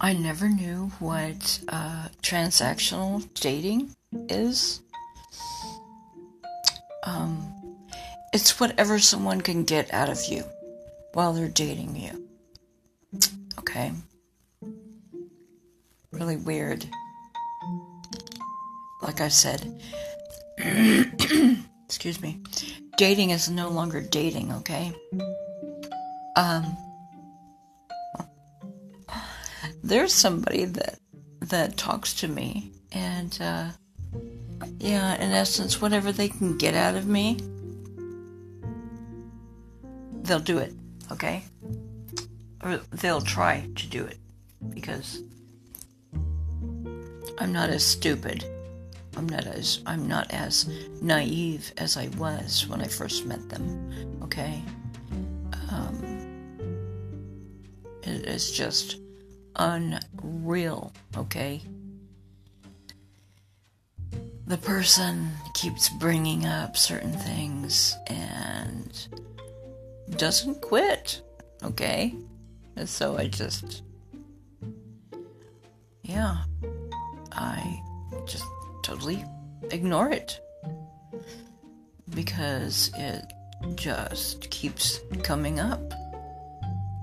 I never knew what uh, transactional dating is. Um, it's whatever someone can get out of you while they're dating you. Okay? Really weird. Like I said, excuse me, dating is no longer dating, okay? Um, there's somebody that that talks to me and uh, yeah in essence whatever they can get out of me they'll do it okay? Or they'll try to do it because i'm not as stupid. I'm not as i'm not as naive as i was when i first met them okay? Um, it is just unreal, okay? The person keeps bringing up certain things and doesn't quit, okay? And so I just, yeah, I just totally ignore it because it just keeps coming up.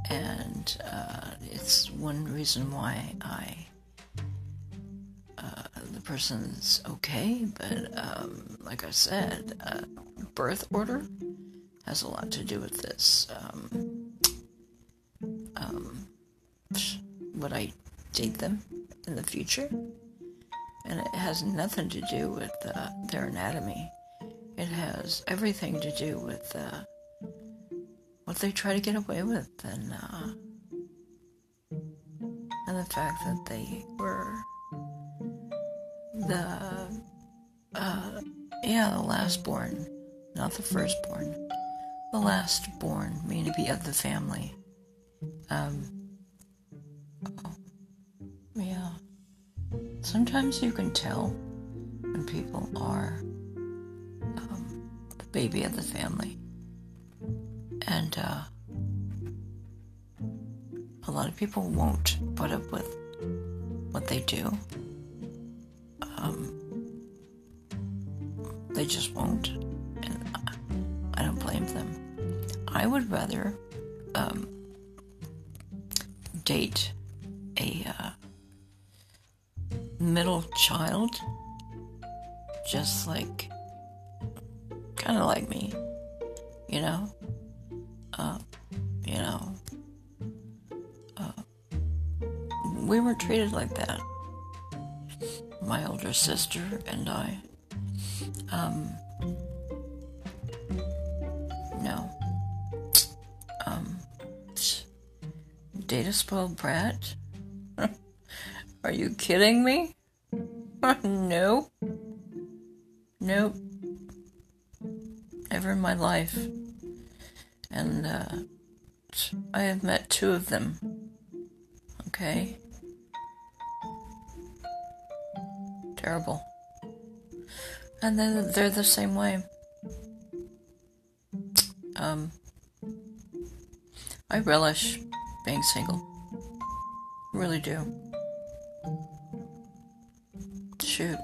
And uh, it's one reason why I, uh, the person's okay, but um, like I said, uh, birth order has a lot to do with this. Um, um, would I date them in the future? And it has nothing to do with uh, their anatomy. It has everything to do with uh, what they try to get away with and uh, and the fact that they were the uh, yeah the last born, not the firstborn, the last born, maybe of the family. Um, oh, yeah. Sometimes you can tell when people are um, the baby of the family and uh, a lot of people won't put up with what they do. Um, they just won't, and I don't blame them. I would rather um, date a uh, middle child, just like, kind of like me, you know? Uh, you know, uh, we weren't treated like that. My older sister and I. Um, no. Um, data spoiled brat? Are you kidding me? no. Nope. Ever in my life and uh, I have met two of them. Okay? Terrible. And then they're the same way. Um, I relish being single. Really do. Shoot.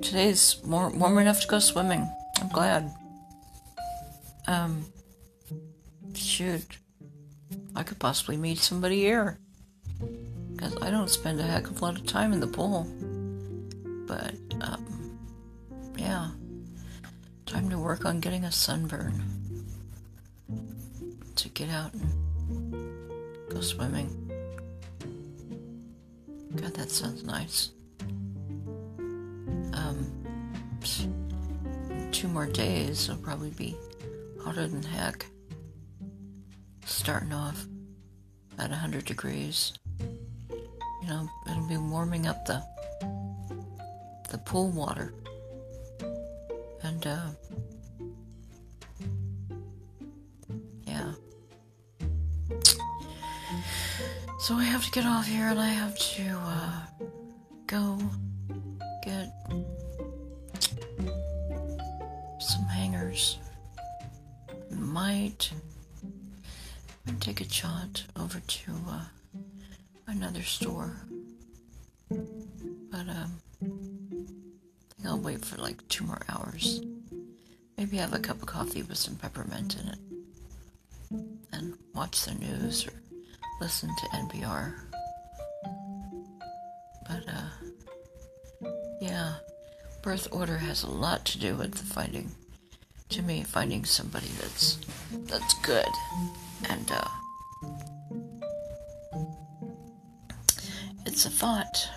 Today's more warm enough to go swimming. I'm glad. Um, shoot, I could possibly meet somebody here. Because I don't spend a heck of a lot of time in the pool. But, um, yeah. Time to work on getting a sunburn. To get out and go swimming. God, that sounds nice. Um, two more days, it'll probably be hotter than heck starting off at 100 degrees. You know, it'll be warming up the the pool water. And uh yeah. So I have to get off here and I have to uh go get some hangers. Might take a jaunt over to uh, another store. But um, I think I'll wait for like two more hours. Maybe have a cup of coffee with some peppermint in it, and watch the news or listen to NPR. But uh, yeah, birth order has a lot to do with finding. To me, finding somebody that's that's good and uh, it's a thought